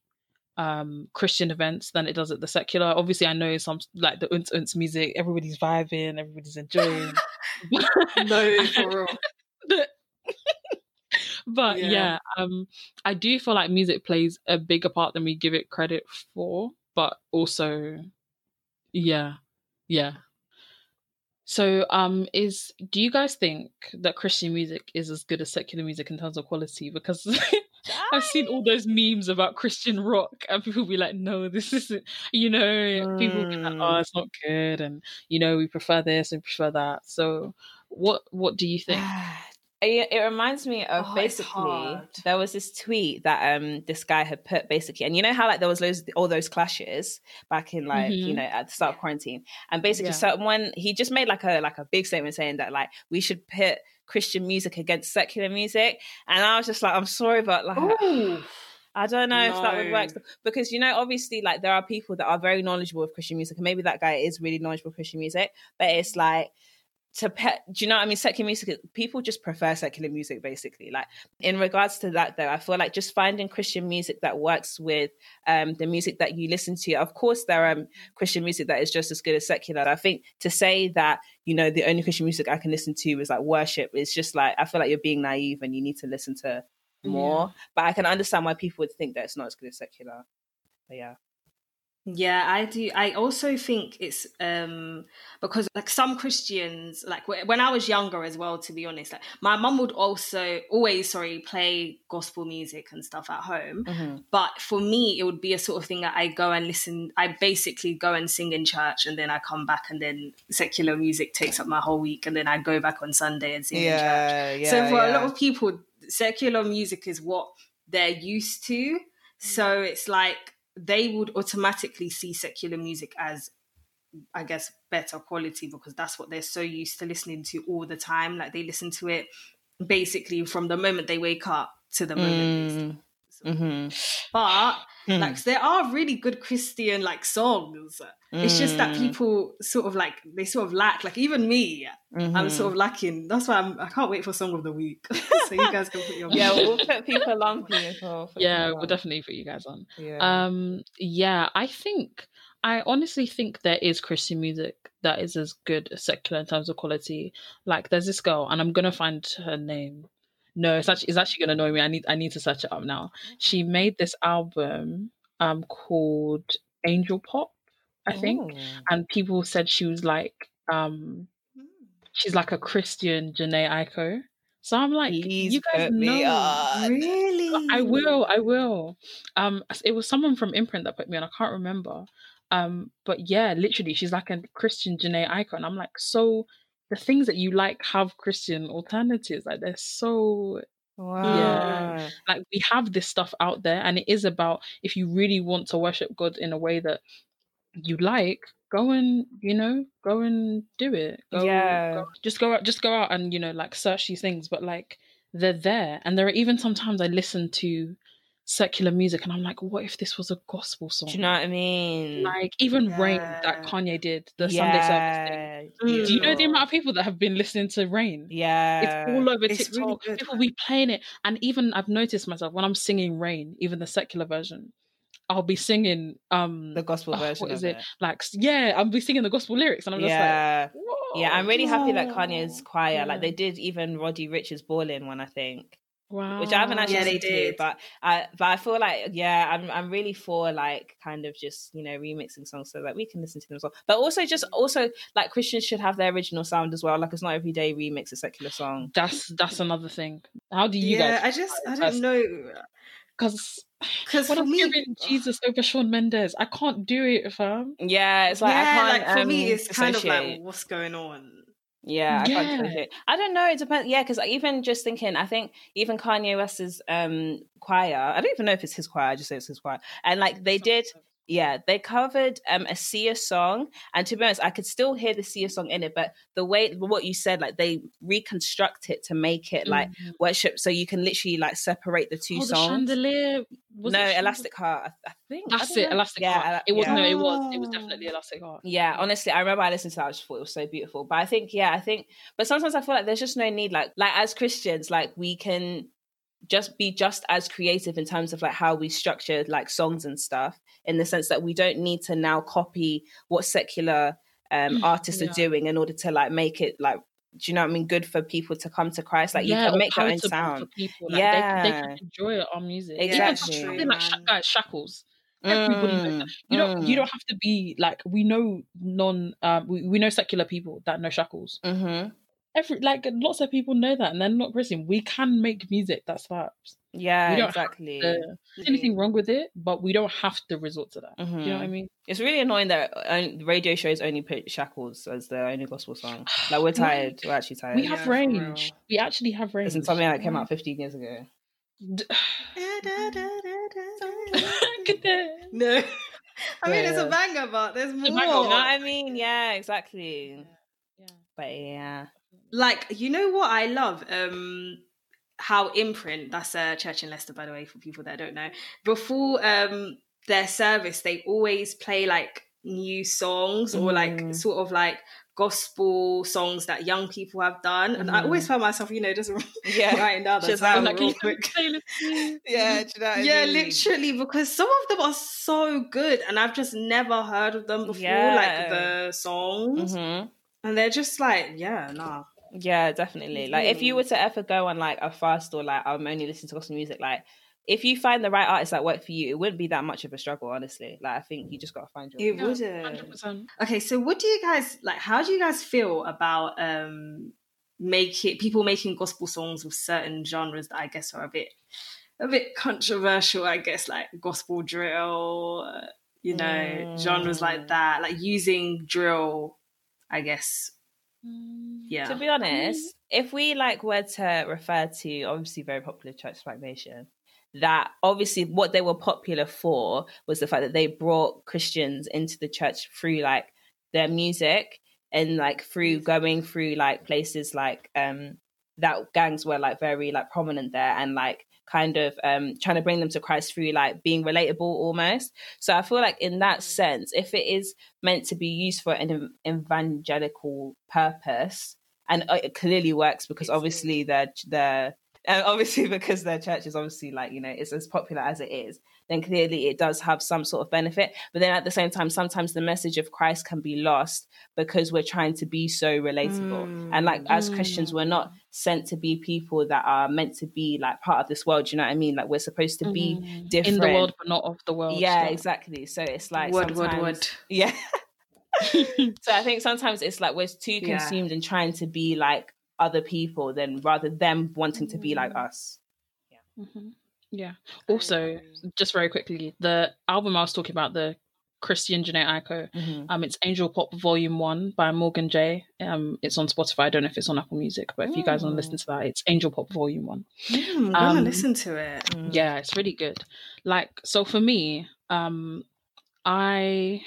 um christian events than it does at the secular. Obviously i know some like the unts unts music everybody's vibing everybody's enjoying. No for real. But yeah. yeah um i do feel like music plays a bigger part than we give it credit for but also yeah yeah so, um, is do you guys think that Christian music is as good as secular music in terms of quality? Because I've seen all those memes about Christian rock, and people be like, "No, this isn't." You know, mm. people be like, "Oh, it's not good," and you know, we prefer this and prefer that. So, what what do you think? It, it reminds me of oh, basically there was this tweet that um this guy had put basically, and you know how like there was loads all those clashes back in like mm-hmm. you know at the start of quarantine, and basically yeah. someone he just made like a like a big statement saying that like we should put Christian music against secular music, and I was just like, I'm sorry, but like. Ooh. I don't know no. if that would work because you know, obviously, like there are people that are very knowledgeable of Christian music, and maybe that guy is really knowledgeable of Christian music, but it's like to pet do you know what I mean? Secular music, people just prefer secular music basically. Like in regards to that though, I feel like just finding Christian music that works with um, the music that you listen to. Of course, there are um, Christian music that is just as good as secular. I think to say that, you know, the only Christian music I can listen to is like worship, it's just like, I feel like you're being naive and you need to listen to more. Yeah. But I can understand why people would think that it's not as good as secular. But yeah. Yeah, I do. I also think it's um because like some Christians, like when I was younger as well, to be honest, like my mum would also always, sorry, play gospel music and stuff at home. Mm-hmm. But for me, it would be a sort of thing that I go and listen. I basically go and sing in church, and then I come back, and then secular music takes up my whole week, and then I go back on Sunday and sing yeah, in church. Yeah, so for yeah. a lot of people, secular music is what they're used to. So it's like they would automatically see secular music as I guess better quality because that's what they're so used to listening to all the time. Like they listen to it basically from the moment they wake up to the moment. Mm. Mm-hmm. But Hmm. like there are really good Christian like songs. It's just that Mm. people sort of like they sort of lack. Like even me, I'm Mhm. sort of lacking. That's why I'm. I can't wait for song of the week. so you guys can put your yeah, we'll put people on for you as well. put Yeah, we'll on. definitely put you guys on. Yeah. Um, yeah, I think I honestly think there is Christian music that is as good as secular in terms of quality. Like, there's this girl, and I'm gonna find her name. No, it's actually it's actually gonna annoy me. I need I need to search it up now. She made this album um called Angel Pop, I think, Ooh. and people said she was like um she's like a Christian Jhené Aiko. So I'm like, Please you guys know. really. I will, I will. Um, it was someone from Imprint that put me on. I can't remember. Um, but yeah, literally, she's like a Christian Jhené Aiko. I'm like, so the things that you like have Christian alternatives. Like they're so Wow. like we have this stuff out there, and it is about if you really want to worship God in a way that you like, go and you know, go and do it. Go, Yeah. go- just go out, just go out and you know, like search these things. But like they're there, and there are even sometimes I listen to secular music, and I'm like, what if this was a gospel song? Do you know what I mean? Like even Rain that Kanye did, the Sunday service thing. yeah. Mm. Do you know the amount of people that have been listening to Rain? Yeah. It's all over It's TikTok. really. People be playing it, and even I've noticed myself when I'm singing "Rain," even the secular version, I'll be singing um the gospel oh, version what is of it? like yeah, I'll be singing the gospel lyrics, and I'm just yeah. like, Whoa, yeah, I'm really happy that Kanye's choir, like they did even Roddy Ricch's Ballin one, I think. Wow, which I haven't actually Yeah, they listened to, but I but I feel like yeah, I'm I'm really for like kind of just you know remixing songs so that we can listen to them as well. But also just also like Christians should have their original sound as well. Like it's not every day remix a secular song. That's that's another thing. How do you yeah, guys? I just I don't know Because because for I'm me, Jesus over Shawn Mendes, I can't do it, fam. Yeah, it's like I yeah, can't. like for me, um, it's kind of like what's going on. Yeah, I can't Yeah. dissociate. I don't know. It depends. Yeah, because even just thinking, I think even Kanye West's um choir. I don't even know if it's his choir. I just say it's his choir. And like they did, yeah, they covered um a Sia song. And to be honest, I could still hear the Sia song in it, but the way what you said, like they reconstruct it to make it like Mhm. worship, so you can literally like separate the two oh, the songs. chandelier. Was no, it chandelier? Elastic Heart. I, I think That's don't it, know. Elastic Yeah, Heart. It was yeah. no, it was. It was definitely Elastic Heart. Yeah, honestly, I remember I listened to that. I just thought it was so beautiful. But I think, yeah, I think, but sometimes I feel like there's just no need. Like, like as Christians, like we can just be just as creative in terms of like how we structure like songs and stuff. In the sense that we don't need to now copy what secular um artists Yeah. are doing in order to like make it like. Do you know what I mean? Good for people to come to Christ. Like Yeah, you can make your own sound. For people. Like, they, they can enjoy our music. Exactly. Even something like Sha- man. guys, Shackles. Everybody knows that. Mm, You don't. You mm, don't have to be like we know non. Um, we, we know secular people that know Shackles. mhm. Every like lots of people know that, and they're not Christian. We can make music that slaps. Yeah, We don't have exactly. Uh, there's anything wrong with it, but we don't have to resort to that. You know what I Mhm. mean? It's really annoying that on- radio shows only put Shackles as the only gospel song. Like we're tired. We're actually tired. We have for real. range. We actually have range. Isn't something that came out 15 years ago. No, I mean it's a banger, but there's more. a banger, You know what I mean? Yeah, exactly. yeah. But yeah. Like you know what I love um how imprint that's a church in Leicester by the way for people that don't know before um their service they always play like new songs or like Mm. sort of like gospel songs that young people have done and I always find myself you know just Yeah. writing down the Just title like, real quick play this too. Yeah, do you know what I yeah mean? literally because some of them are so good and I've just never heard of them before Yeah. like the songs Mhm. And they're just like yeah nah Yeah, definitely. Like if you Mm. were to ever go on like a fast or like I'm only listening to gospel music, like if you find the right artists that work for you, it wouldn't be that much of a struggle, honestly. Like I think you just gotta find your It wouldn't. 100%. Okay, so what do you guys like? How do you guys feel about um making people making gospel songs with certain genres that I guess are a bit a bit controversial? I guess like gospel drill, uh, you know, genres like Mm. that, like using drill. I guess, yeah. To be honest, if we like were to refer to obviously very popular Church Black Nation, that obviously what they were popular for was the fact that they brought Christians into the church through like their music and like through going through like places like um that gangs were like very like prominent there and like kind of um trying to bring them to Christ through like being relatable almost. So I feel like in that sense, if it is meant to be used for an evangelical purpose, and uh, it clearly works because obviously the the and obviously because their church is obviously like you know it's as popular as it is then clearly it does have some sort of benefit but then at the same time sometimes the message of christ can be lost because we're trying to be so relatable mm, and like as christians we're not mm. sent to be people that are meant to be like part of this world you know what i mean like we're supposed to be mm. different in the world but not of the world yeah exactly so it's like word word word yeah so I think sometimes it's like we're too consumed yeah. in trying to be like other people than rather them wanting to be like mm. us. Yeah. Mm-hmm. Yeah. Also, just very quickly, the album I was talking about, the Christian Jhené Aiko, mm-hmm. um, it's Angel Pop Volume One by Morgan J. Um, it's on Spotify. I don't know if it's on Apple Music, but if you guys want to listen mm. to that, it's Angel Pop Volume One. Mm, um, listen to it. Mm. Yeah, it's really good. Like, so for me, um, I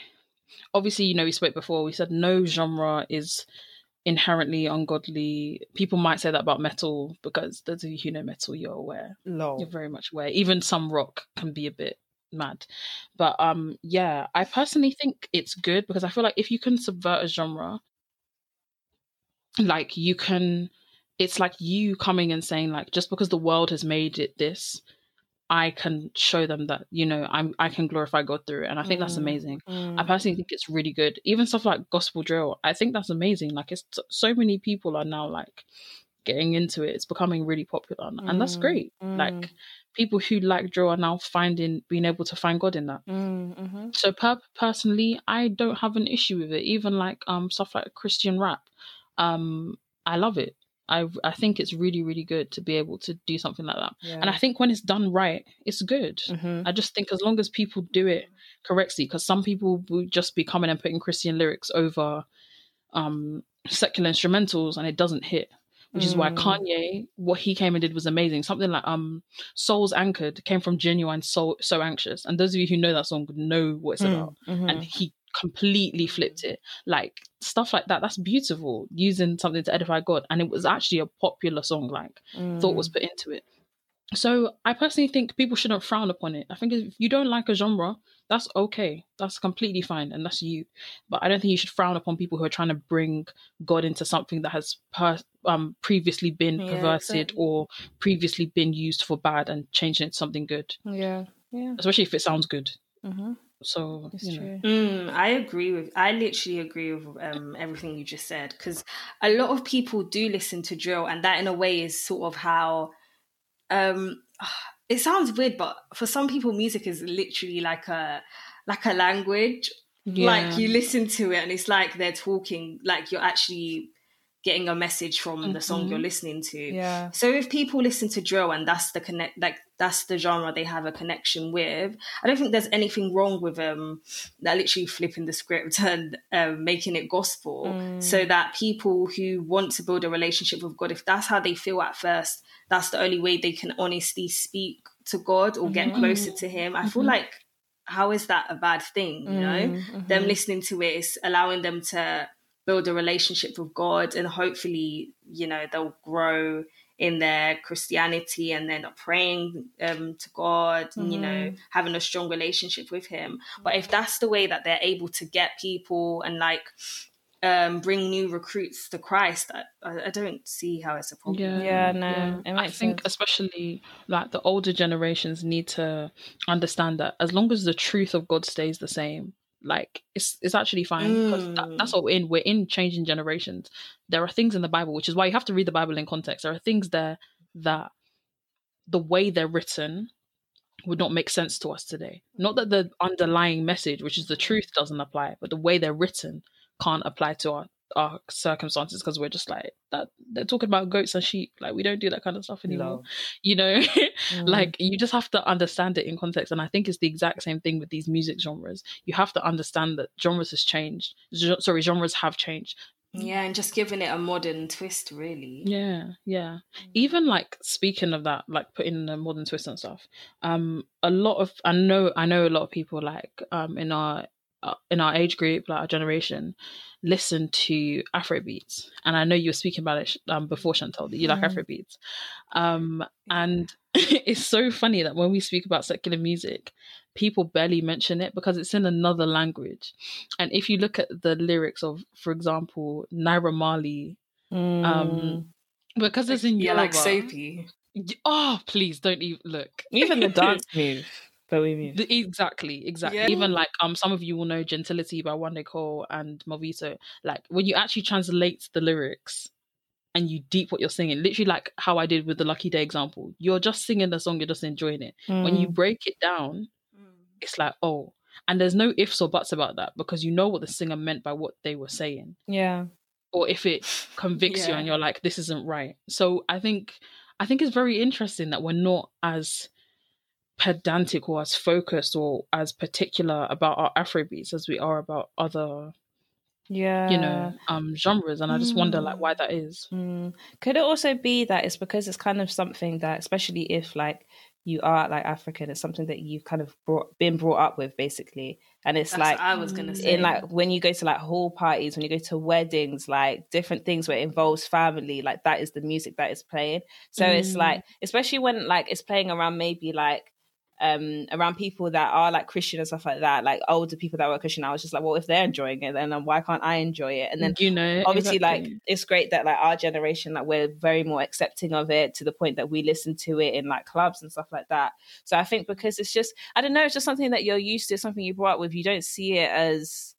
obviously, you know, we spoke before. We said no genre is inherently ungodly. People might say that about metal because those of you who know metal, you're aware. No. You're very much aware. Even some rock can be a bit mad. But um yeah, I personally think it's good because I feel like if you can subvert a genre, like you can it's like you coming and saying like just because the world has made it this I can show them that you know I'm I can glorify God through it, and I think mm, that's amazing. Mm. I personally think it's really good. Even stuff like gospel drill, I think that's amazing. Like it's so many people are now like getting into it. It's becoming really popular, mm, and that's mm, great. Like mm. people who like drill are now finding being able to find God in that. Mm, mm-hmm. So per- personally, I don't have an issue with it. Even like um stuff like Christian rap, um I love it. I I think it's really really good to be able to do something like that. Yeah. And I think when it's done right, it's good. Mm-hmm. I just think as long as people do it correctly, because some people will just be coming and putting Christian lyrics over um, secular instrumentals, and it doesn't hit. Which mm. is why mm. Kanye, what he came and did was amazing. Something like um, "Souls Anchored" came from genuine soul, so anxious. And those of you who know that song know what it's mm. about. Mm-hmm. And he completely flipped it. Like stuff like that. That's beautiful. Using something to edify God, and it was actually a popular song. Like mm. thought was mm. put into it. So I personally think people shouldn't frown upon it. I think if you don't like a genre, that's okay. That's completely fine, and that's you. But I don't think you should frown upon people who are trying to bring God into something that has per- um, previously been yeah, perverted exactly. or previously been used for bad and changing it to something good. Yeah, yeah. Especially if it sounds good. Mm-hmm. So it's true. Mm, I agree with. I literally agree with um, everything you just said because a lot of people do listen to drill, and that in a way is sort of how. Um, it sounds weird, but for some people, music is literally like a like a language. Yeah. Like you listen to it, and it's like they're talking. Like you're actually getting a message from mm-hmm. the song you're mm-hmm. listening to. Yeah. So if people listen to drill and that's the connect like that's the genre they have a connection with, I don't think there's anything wrong with um that literally flipping the script and um, making it gospel mm. so that people who want to build a relationship with God, if that's how they feel at first, that's the only way they can honestly speak to God or get mm-hmm. closer to Him. I mm-hmm. feel like how is that a bad thing? You know, mm-hmm. them listening to it is allowing them to build a relationship with God and hopefully, you know, they'll grow in their Christianity and then are praying um, to God, mm-hmm. you know, mm-hmm. having a strong relationship with Him. But if that's the way that they're able to get people and like um, bring new recruits to Christ, I, I, don't see how it's a problem. Yeah, yeah no, yeah. I think especially like the older generations need to understand that as long as the truth of God stays the same, like it's it's actually fine because mm. that, that's what we're in. We're in changing generations. There are things in the Bible, which is why you have to read the Bible in context. There are things there that the way they're written would not make sense to us today. Not that the underlying message, which is the truth, doesn't apply, but the way they're written can't apply to our our circumstances because we're just like that they're talking about goats and sheep like we don't do that kind of stuff anymore no. you know mm. like you just have to understand it in context and i think it's the exact same thing with these music genres you have to understand that genres has changed sorry genres have changed yeah and just giving it a modern twist really yeah yeah mm. even like speaking of that like putting a modern twist and stuff um a lot of i know i know a lot of people like um in our in our age group like our generation listen to Afrobeats, and I know you were speaking about it um, before, Chantal, that you like mm. Afrobeats, um, and it's so funny that when we speak about secular music, people barely mention it because it's in another language. And if you look at the lyrics of, for example, Naira Marley, Mm. um, because it's in yeah, Yoruba. like. Y- Oh, please don't even look. even the dance move, but we move. The- exactly, exactly. Yeah. Even like um, some of you will know "Gentility" by Wande Coal and Movito. Like when you actually translate the lyrics and you deep what you're singing, literally like how I did with the Lucky Daye example. You're just singing the song, you're just enjoying it. When you Mm. break it down, it's like oh, and there's no ifs or buts about that because you know what the singer meant by what they were saying, yeah, or if it convicts you and you're like this isn't right. So I think I think it's very interesting that we're not as pedantic or as focused or as particular about our Afrobeats as we are about other, yeah, you know, um genres. And I just wonder like why that is. Mm. Could it also be that it's because it's kind of something that, especially if like you are like African, it's something that you've kind of brought, been brought up with, basically, and it's That's like I was gonna say. in like when you go to like hall parties, when you go to weddings, like different things where it involves family, like that is the music that is playing. So it's Mm. like, especially when like it's playing around maybe like um around people that are like Christian and stuff like that, like older people that were Christian, I was just like, well, if they're enjoying it, then um, why can't I enjoy it? And then you know, obviously like it's great that like our generation like we're very more accepting of it to the point that we listen to it in like clubs and stuff like that so i think because it's just i don't know it's just something that you're used to something you brought up with you don't see it as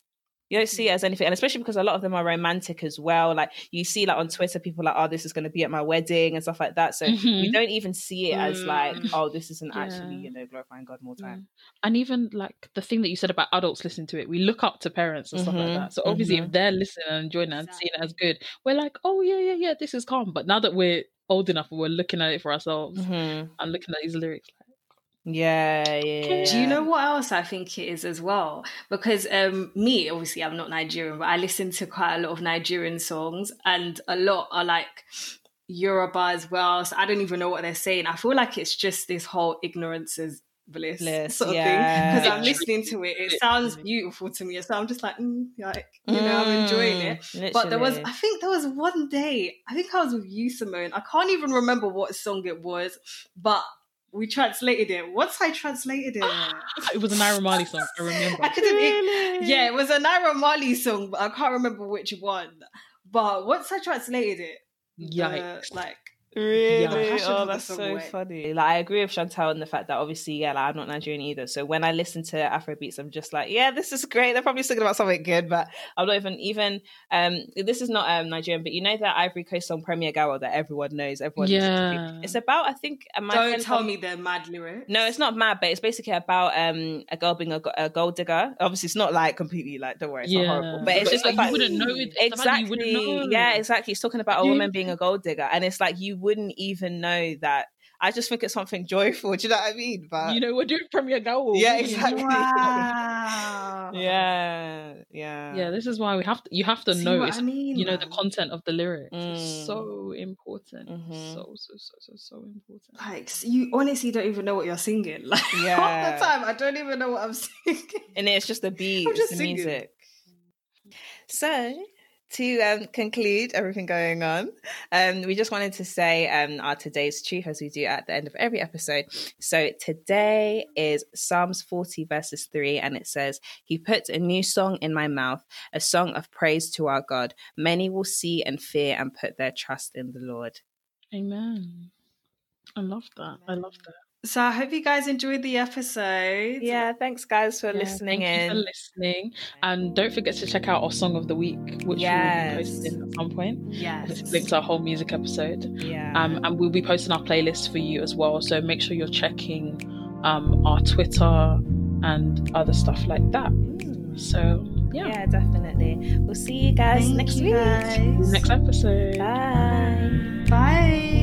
you don't see it as anything and especially because a lot of them are romantic as well like you see like on twitter people like oh this is going to be at my wedding and stuff like that so Mhm. we don't even see it as like Mm. oh this isn't actually you know glorifying god more time and even like the thing that you said about adults listening to it, we look up to parents and stuff like Mhm, that. So obviously, mhm. if they're listening and enjoying it and seeing it as good, we're like, oh yeah, yeah, yeah, this is calm. But now that we're old enough, we're looking at it for ourselves Mhm. and looking at these lyrics. Yeah yeah Do you know what else I think it is as well? Because um, me, obviously, I'm not Nigerian, but I listen to quite a lot of Nigerian songs, and a lot are like Yoruba as well. So I don't even know what they're saying. I feel like it's just this whole ignorance is bliss, Bliss, sort of yeah. thing. Because I'm listening to it, it sounds beautiful to me. So I'm just like, mm, like you know, I'm enjoying it. Mm, But there was. I think there was one day, I think I was with you, Simone. I can't even remember what song it was, but we translated it. Once I translated it, It was a Naira Marley song. I remember. I couldn't. Really? Yeah, it was a Naira Marley song, but I can't remember which one. But once I translated it, the, Yikes. like Really? Passion Oh, that's so went. funny. Like I agree with Chantal in the fact that obviously, yeah, like I'm not Nigerian either. So when I listen to Afrobeats, I'm just like, yeah, this is great. They're probably singing about something good, but I'm not even even um this is not um Nigerian, but you know that Ivory Coast song Premier Gaou that everyone knows, everyone. Yeah. It's about I think uh, my don't tell me they're mad lyrics. No, it's not mad, but it's basically about um a girl being a, a gold digger. Obviously, it's not like completely like don't worry, it's not horrible, but it's But just like, fact you wouldn't know it. It's the fact that exactly You wouldn't know. yeah exactly it's talking about a woman being a gold digger and it's like you wouldn't even know that i just think it's something joyful do you know what i mean but You know, we're doing Premier Gaou. Yeah, exactly. Wow. yeah yeah Yeah, this is why we have to. You have to See know. what I mean, you know, the content of the lyrics Mm. is so important. Mhm. So so so so so important. Like you honestly don't even know what you're singing. Like half Yeah. the time, I don't even know what I'm singing. and it's just the beat I'm it's just the singing. music so to um, conclude everything going on, um, we just wanted to say um, our today's truth as we do at the end of every episode. So today is Psalms 40, verses 3, and it says, He put a new song in my mouth, a song of praise to our God. Many will see and fear and put their trust in the Lord. Amen. I love that. I love that. So I hope you guys enjoyed the episode. Yeah, thanks guys for Yeah, listening thank in. You for listening, and don't forget to check out our song of the week, which Yes. we'll be posting at some point. Yes. It's linked to our whole music episode. yeah. Um, and we'll be posting our playlist for you as well. So make sure you're checking um, our Twitter and other stuff like that. Mm. So yeah, yeah, definitely. We'll see you guys Thank next you week. guys. next episode. Bye. Bye.